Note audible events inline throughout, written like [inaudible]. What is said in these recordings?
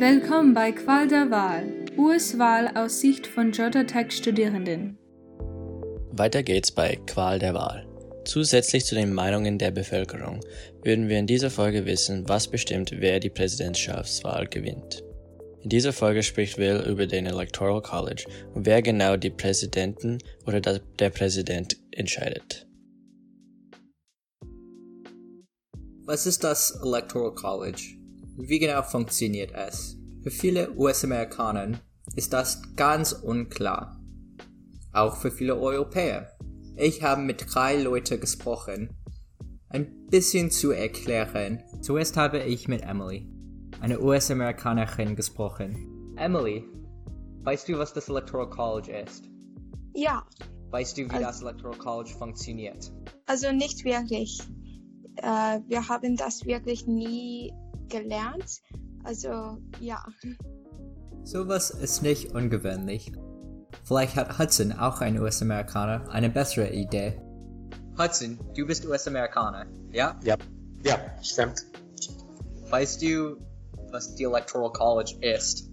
Willkommen bei Qual der Wahl, US-Wahl aus Sicht von Georgia Tech-Studierenden. Weiter geht's bei Qual der Wahl. Zusätzlich zu den Meinungen der Bevölkerung würden wir in dieser Folge wissen, was bestimmt, wer die Präsidentschaftswahl gewinnt. In dieser Folge spricht Will über den Electoral College und wer genau die Präsidenten oder der Präsident entscheidet. Was ist das Electoral College? Wie genau funktioniert es? Für viele US-Amerikaner ist das ganz unklar. Auch für viele Europäer. Ich habe mit drei Leuten gesprochen. Ein bisschen zu erklären. Zuerst habe ich mit Emily, eine US-Amerikanerin, gesprochen. Emily, weißt du, was das Electoral College ist? Ja. Weißt du, wie also, das Electoral College funktioniert? Also nicht wirklich. Äh, wir haben das wirklich nie gelernt. Also ja. Sowas ist nicht ungewöhnlich. Vielleicht hat Hudson, auch ein US-Amerikaner, eine bessere Idee. Hudson, du bist US-Amerikaner, ja? Ja, ja, stimmt. Weißt du, was die Electoral College ist?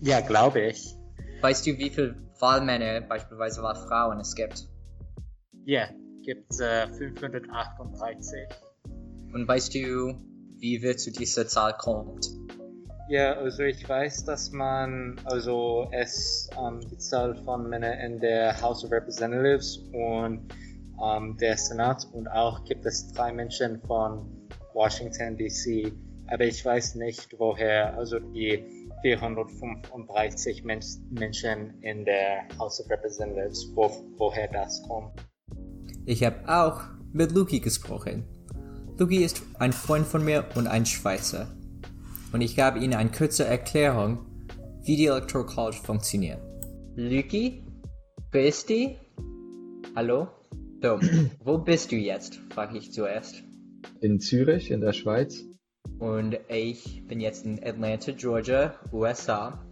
Ja, glaube ich. Weißt du, wie viele Wahlmänner, beispielsweise Wahlfrauen es gibt? Ja, gibt es äh, 538. Und weißt du, wie wir zu dieser Zahl kommt? Ja, also ich weiß, dass man, also es ähm, die Zahl von Männern in der House of Representatives und ähm, der Senat und auch gibt es drei Menschen von Washington DC, aber ich weiß nicht, woher also die 435 Men Menschen in der House of Representatives, wo, woher das kommt. Ich habe auch mit Luki gesprochen. Luki ist ein Freund von mir und ein Schweizer. Und ich gab ihm eine kurze Erklärung, wie die Electoral College funktioniert. Luki? Bist du? Hallo? So, [clears throat] wo bist du jetzt? frage ich zuerst. In Zürich, in der Schweiz. Und ich bin jetzt in Atlanta, Georgia, USA.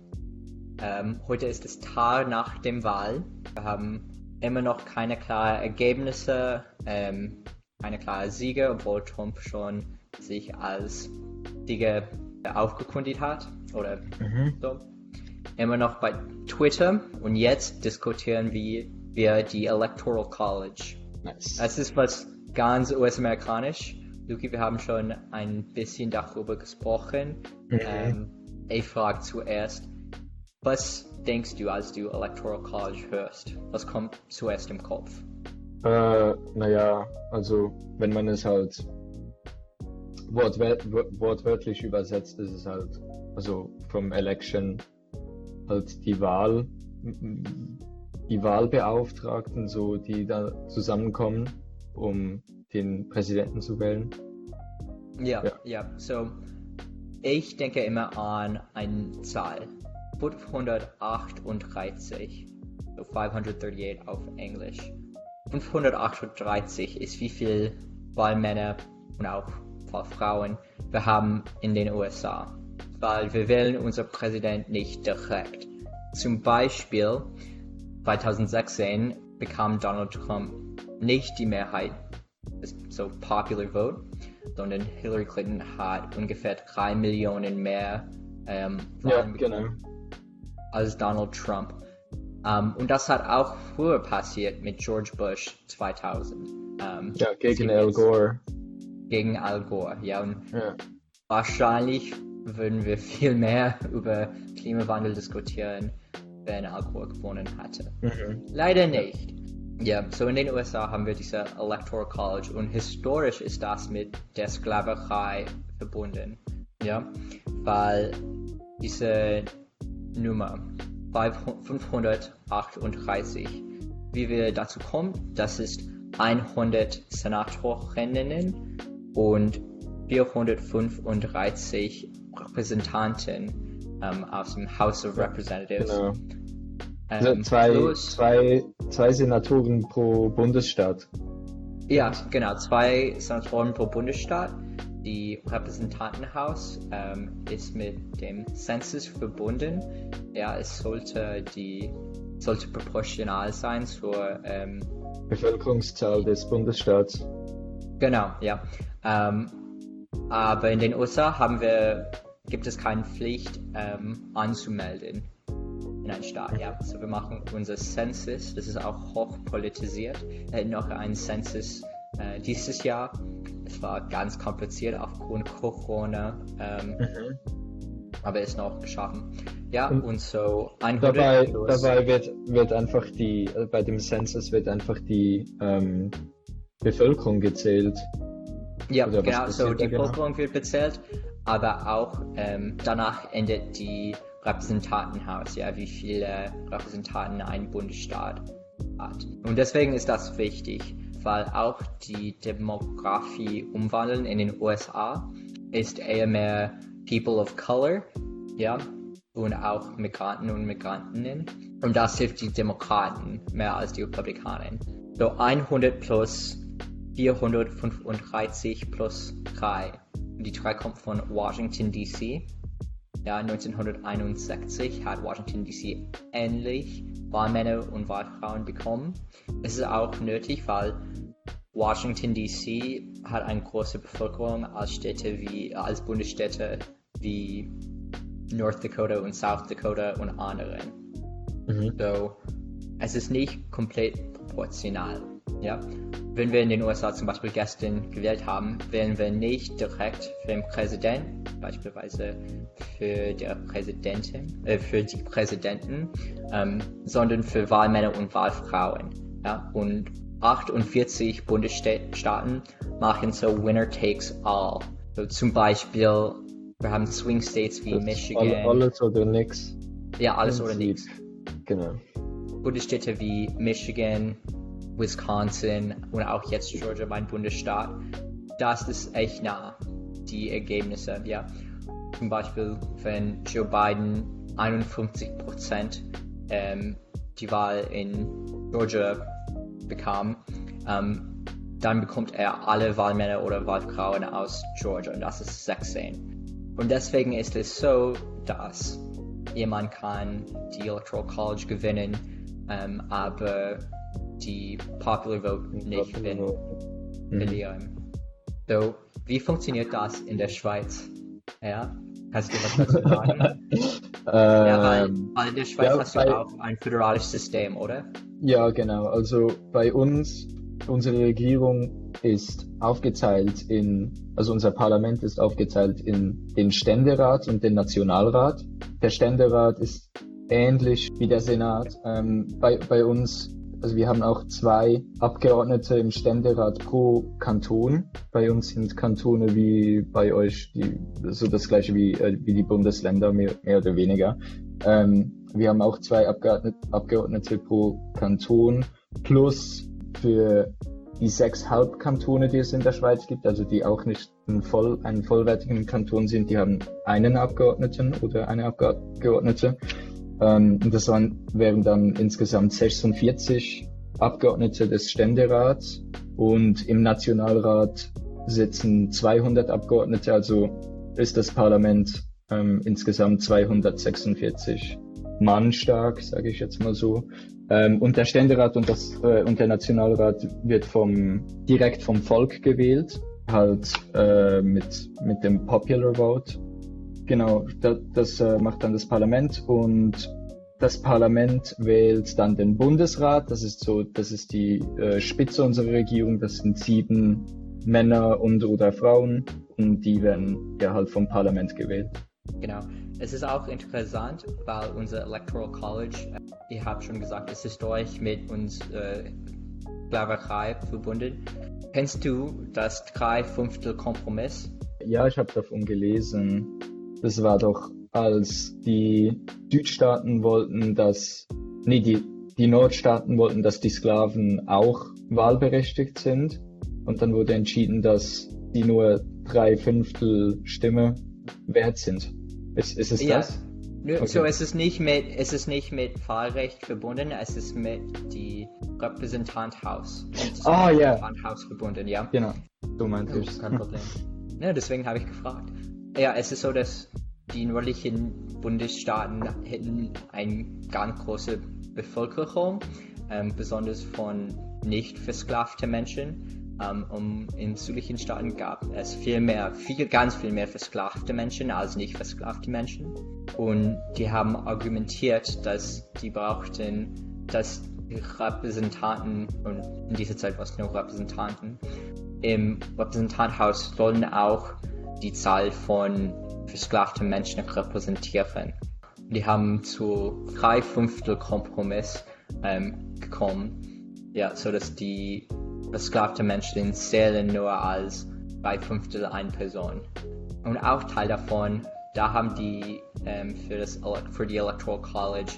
Ähm, heute ist es Tag nach dem Wahl. Wir haben immer noch keine klaren Ergebnisse. Ähm, keine klare Sieger, obwohl Trump schon sich als Sieger aufgekundigt hat oder mhm. so. Immer noch bei Twitter und jetzt diskutieren wir, wir die Electoral College. Nice. Das ist was ganz US-amerikanisch. Luki, wir haben schon ein bisschen darüber gesprochen. Mhm. Ähm, ich frage zuerst, was denkst du, als du Electoral College hörst? Was kommt zuerst im Kopf? Äh, naja, also wenn man es halt wortwör wortwörtlich übersetzt, ist es halt, also vom Election halt die Wahl, die Wahlbeauftragten, so die da zusammenkommen, um den Präsidenten zu wählen. Ja, ja, ja. So, ich denke immer an eine Zahl. 538, so 538 auf Englisch. 538 ist wie viel Wahlmänner und auch Wahlfrauen wir haben in den USA. Weil wir wählen unser Präsident nicht direkt. Zum Beispiel 2016 bekam Donald Trump nicht die Mehrheit, so Popular Vote, sondern Hillary Clinton hat ungefähr 3 Millionen mehr ähm, ja, genau. Als Donald Trump. Um, und das hat auch früher passiert mit George Bush 2000. Um, ja, gegen Al Gore. Gegen Al Gore, ja. Und ja. wahrscheinlich würden wir viel mehr [laughs] über Klimawandel diskutieren, wenn Al Gore gewonnen hätte. Mhm. Leider nicht. Ja, so in den USA haben wir diese Electoral College und historisch ist das mit der Sklaverei verbunden. Ja, weil diese Nummer 538. Wie wir dazu kommen, das ist 100 Senatorinnen und 435 Repräsentanten ähm, aus dem House of Representatives. Genau. Ähm, also zwei, zwei, zwei Senatoren pro Bundesstaat. Ja, genau, zwei Senatoren pro Bundesstaat die Repräsentantenhaus ähm, ist mit dem Census verbunden. Ja, es sollte die sollte proportional sein zur ähm, Bevölkerungszahl des Bundesstaats. Genau, ja. Ähm, aber in den USA haben wir gibt es keine Pflicht ähm, anzumelden in einen Staat. Ja, so wir machen unser Census, das ist auch hoch politisiert. Wir hätten noch einen Census äh, dieses Jahr. Es war ganz kompliziert aufgrund Corona, ähm, mhm. aber ist noch geschaffen. Ja, und, und so 100 dabei, dabei wird, wird einfach die, äh, bei dem Census wird einfach die ähm, Bevölkerung gezählt. Ja, Oder genau, so die genau? Bevölkerung wird bezählt, aber auch ähm, danach endet die Repräsentantenhaus, ja, wie viele Repräsentanten ein Bundesstaat hat. Und deswegen ist das wichtig, weil auch die Demografie umwandeln in den USA ist eher mehr People of Color, ja, und auch Migranten und Migrantinnen. Und das hilft die Demokraten mehr als die Republikaner. So 100 plus 435 plus 3. Die 3 kommt von Washington DC. Ja, 1961 hat Washington DC endlich Wahlmänner und Wahlfrauen bekommen. Es ist auch nötig, weil Washington DC hat eine große Bevölkerung als Städte wie als Bundesstädte wie North Dakota und South Dakota und anderen. Mhm. So, es ist nicht komplett proportional. Ja? Wenn wir in den USA zum Beispiel gestern gewählt haben, wählen wir nicht direkt für den Präsidenten, beispielsweise für die Präsidentin, äh, für die Präsidenten, ähm, sondern für Wahlmänner und Wahlfrauen. Ja? Und 48 Bundesstaaten machen so Winner takes all. So zum Beispiel, wir haben Swing States wie das Michigan. Alles oder nix. Ja, alles oder nichts. Genau. Bundesstädte wie Michigan, Wisconsin und auch jetzt Georgia, mein Bundesstaat, das ist echt nah, die Ergebnisse, ja. Zum Beispiel, wenn Joe Biden 51 Prozent ähm, die Wahl in Georgia bekam, ähm, dann bekommt er alle Wahlmänner oder Wahlfrauen aus Georgia und das ist 16. Und deswegen ist es so, dass jemand kann die Electoral College gewinnen, ähm, aber die Popular Vote nicht mhm. verlieren. So, wie funktioniert das in der Schweiz? Ja, kannst du was dazu sagen? [laughs] ja, weil, ähm, weil, in der Schweiz ja, hast du auch ein föderales System, oder? Ja, genau. Also bei uns, unsere Regierung ist aufgeteilt in, also unser Parlament ist aufgeteilt in den Ständerat und den Nationalrat. Der Ständerat ist ähnlich wie der Senat. Ähm, bei, bei uns also wir haben auch zwei Abgeordnete im Ständerat pro Kanton. Bei uns sind Kantone wie bei euch die, so das gleiche wie, äh, wie die Bundesländer, mehr, mehr oder weniger. Ähm, wir haben auch zwei Abgeordnete, Abgeordnete pro Kanton plus für die sechs Halbkantone, die es in der Schweiz gibt, also die auch nicht ein, voll, einen vollwertigen Kanton sind, die haben einen Abgeordneten oder eine Abgeordnete. Ähm, das waren, wären dann insgesamt 46 Abgeordnete des Ständerats und im Nationalrat sitzen 200 Abgeordnete, also ist das Parlament ähm, insgesamt 246 Mann stark, sage ich jetzt mal so. Ähm, und der Ständerat und, das, äh, und der Nationalrat wird vom, direkt vom Volk gewählt, halt äh, mit, mit dem Popular Vote. Genau, das, das äh, macht dann das Parlament und das Parlament wählt dann den Bundesrat. Das ist so, das ist die äh, Spitze unserer Regierung. Das sind sieben Männer und oder Frauen und die werden ja halt vom Parlament gewählt. Genau. Es ist auch interessant, weil unser Electoral College, äh, ich habe schon gesagt, es ist durch mit uns äh, Sklaverei verbunden. Kennst du das Drei-Fünftel-Kompromiss? Ja, ich habe davon gelesen. Das war doch, als die Südstaaten wollten, dass, nee, die, die Nordstaaten wollten, dass die Sklaven auch wahlberechtigt sind. Und dann wurde entschieden, dass die nur drei Fünftel Stimme wert sind. Ist, ist es ja. das? Okay. So, es ist nicht mit, es ist nicht mit Wahlrecht verbunden, es ist mit die Repräsentanthaus. Ah, ja. Repräsentanthaus verbunden, ja. Genau. So meinte ich. Kein Problem. [laughs] ja, deswegen habe ich gefragt. Ja, es ist so, dass die nördlichen Bundesstaaten hätten eine ganz große Bevölkerung, ähm, besonders von nicht versklavten Menschen. ähm, um in südlichen Staaten gab es viel mehr, viel, ganz viel mehr versklavte Menschen als nicht versklavte Menschen. Und die haben argumentiert, dass die brauchten, dass Repräsentanten, und in dieser Zeit war es nur Repräsentanten, im Repräsentanthaus sollen auch die Zahl von versklavten Menschen repräsentieren. Die haben zu drei Fünftel Kompromiss ähm, gekommen, ja, so dass die versklavten Menschen zählen nur als drei Fünftel eine Person. Und auch Teil davon, da haben die ähm, für, das, für die Electoral College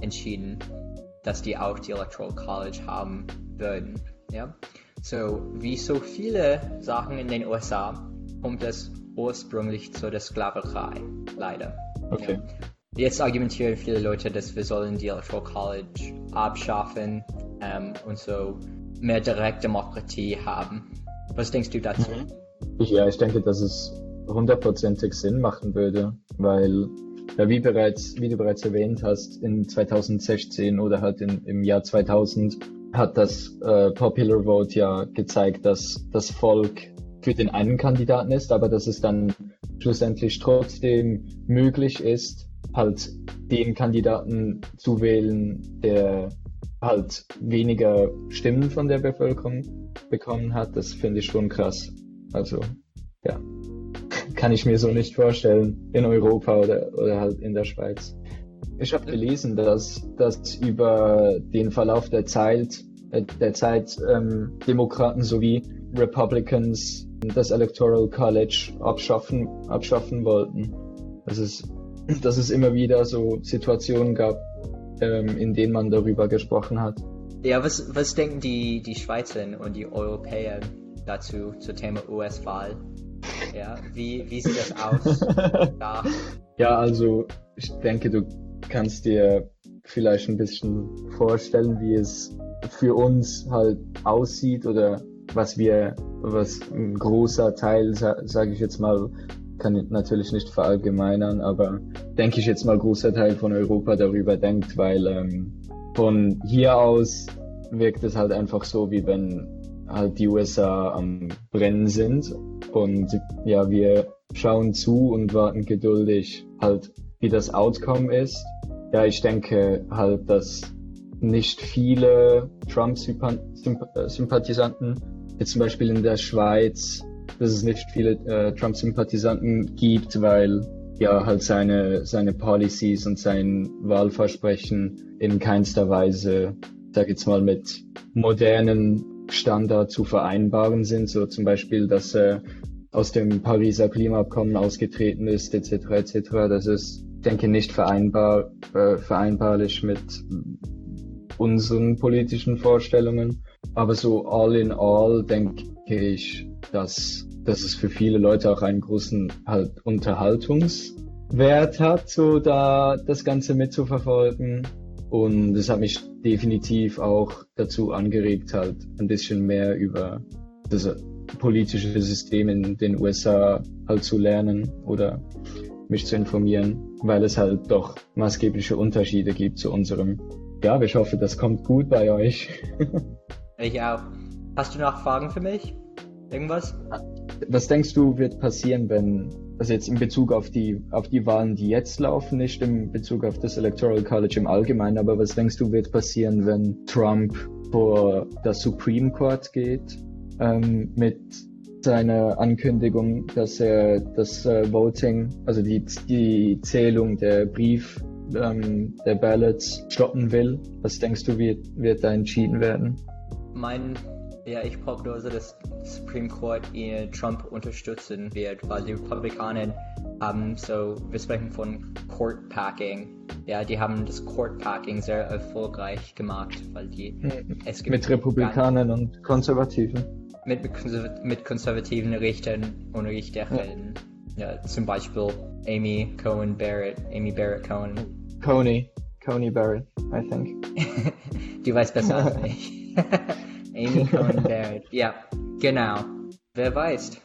entschieden, dass die auch die Electoral College haben würden. Ja? So, wie so viele Sachen in den USA kommt es ursprünglich zu der Sklaverei, leider. Okay. Ja. Jetzt argumentieren viele Leute, dass wir sollen die Electoral College abschaffen ähm, und so mehr Direktdemokratie haben. Was denkst du dazu? Ja, ich denke, dass es hundertprozentig Sinn machen würde, weil ja, wie bereits, wie du bereits erwähnt hast, in 2016 oder halt in, im Jahr 2000 hat das äh, Popular Vote ja gezeigt, dass das Volk für den einen Kandidaten ist, aber dass es dann schlussendlich trotzdem möglich ist, halt den Kandidaten zu wählen, der halt weniger Stimmen von der Bevölkerung bekommen hat. Das finde ich schon krass. Also, ja, [laughs] kann ich mir so nicht vorstellen in Europa oder, oder halt in der Schweiz. Ich habe gelesen, dass, dass über den Verlauf der Zeit, äh, der Zeit ähm, Demokraten sowie Republicans das Electoral College abschaffen, abschaffen wollten. Dass es, dass es immer wieder so Situationen gab, ähm, in denen man darüber gesprochen hat. Ja, was, was denken die, die Schweizer und die Europäer dazu, zum Thema US-Wahl? Ja, wie, wie sieht das aus? [laughs] da? Ja, also ich denke, du kannst dir vielleicht ein bisschen vorstellen, wie es für uns halt aussieht oder was wir, was ein großer Teil, sage ich jetzt mal, kann ich natürlich nicht verallgemeinern, aber denke ich jetzt mal großer Teil von Europa darüber denkt, weil ähm, von hier aus wirkt es halt einfach so, wie wenn halt die USA am Brennen sind und ja, wir schauen zu und warten geduldig halt, wie das Outcome ist. Ja, ich denke halt, dass nicht viele Trump-Sympathisanten, jetzt zum Beispiel in der Schweiz, dass es nicht viele äh, Trump-Sympathisanten gibt, weil ja halt seine, seine Policies und sein Wahlversprechen in keinster Weise, sag jetzt mal, mit modernen Standards zu vereinbaren sind. So zum Beispiel, dass er aus dem Pariser Klimaabkommen ausgetreten ist, etc. etc. Das ist, denke nicht vereinbar, äh, vereinbarlich mit unseren politischen Vorstellungen. Aber so all in all denke ich, dass, dass es für viele Leute auch einen großen halt Unterhaltungswert hat, so da das Ganze mitzuverfolgen. Und es hat mich definitiv auch dazu angeregt, halt ein bisschen mehr über das politische System in den USA halt zu lernen oder mich zu informieren, weil es halt doch maßgebliche Unterschiede gibt zu unserem. Ja, ich hoffe, das kommt gut bei euch. [laughs] ich auch. Hast du noch Fragen für mich? Irgendwas? Was denkst du, wird passieren, wenn, also jetzt in Bezug auf die, auf die Wahlen, die jetzt laufen, nicht in Bezug auf das Electoral College im Allgemeinen, aber was denkst du, wird passieren, wenn Trump vor das Supreme Court geht, ähm, mit seiner Ankündigung, dass er das äh, Voting, also die, die Zählung der Brief, ähm, der Ballots stoppen will. Was denkst du, wird, wird da entschieden werden? Mein ja, ich prognose, dass Supreme Court ihr Trump unterstützen wird, weil die Republikaner haben so, wir sprechen von Court Packing. Ja, die haben das Court Packing sehr erfolgreich gemacht, weil die hm. es gibt mit Republikanern und Konservativen. Mit, mit konservativen Richtern und Richterinnen. Ja. ja, zum Beispiel Amy Cohen Barrett, Amy Barrett Cohen. Coney, Coney Barrett, I think. [laughs] du weißt besser als [laughs] ich. [laughs] Amy Cohen Barrett. ja, genau. Wer weiß.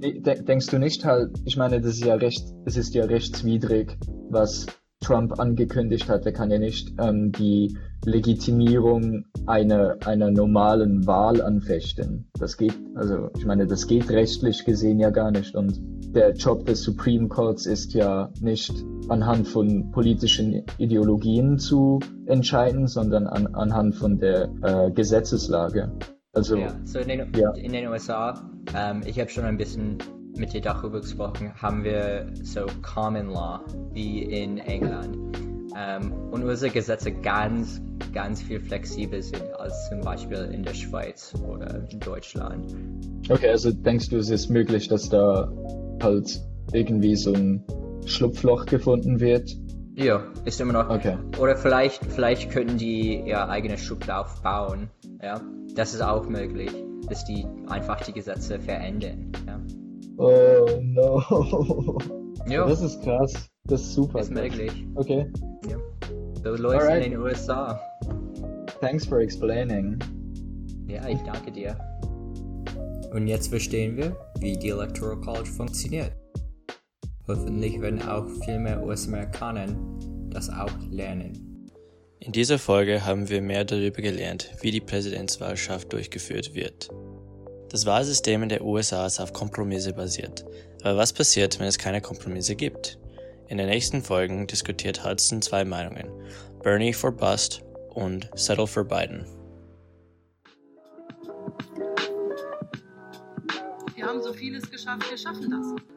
Denkst du nicht halt, ich meine, das ist ja recht, es ist ja rechtswidrig, was Trump angekündigt hat, der kann ja nicht ähm, die Legitimierung einer, einer normalen Wahl anfechten. Das geht, also ich meine, das geht rechtlich gesehen ja gar nicht. Und der Job des Supreme Courts ist ja nicht anhand von politischen Ideologien zu entscheiden, sondern an, anhand von der äh, Gesetzeslage. Also, ja, so in den, ja. in den USA, ähm, ich habe schon ein bisschen mit dir darüber gesprochen, haben wir so Common Law wie in England. Ähm, und unsere Gesetze ganz, ganz viel flexibler sind als zum Beispiel in der Schweiz oder in Deutschland. Okay, also denkst du, es ist möglich, dass da halt irgendwie so ein Schlupfloch gefunden wird? Ja, ist immer noch. Okay. Oder vielleicht, vielleicht könnten die ihr eigenes Schlupfloch bauen. Ja, das ist auch möglich, dass die einfach die Gesetze verändern. Ja. Oh no. Ja. Das ist krass. Das ist super. Ist möglich. Okay. Ja. So läuft Alright. in den USA. Thanks for explaining. Ja, ich danke dir. Und jetzt verstehen wir, wie die Electoral College funktioniert. Hoffentlich werden auch viel mehr US-Amerikaner das auch lernen. In dieser Folge haben wir mehr darüber gelernt, wie die Präsidentswahlschaft durchgeführt wird. Das Wahlsystem in der USA ist auf Kompromisse basiert. Aber was passiert, wenn es keine Kompromisse gibt? In den nächsten Folgen diskutiert Hudson zwei Meinungen: Bernie for Bust und Settle for Biden. Wir haben so vieles geschafft, wir schaffen das.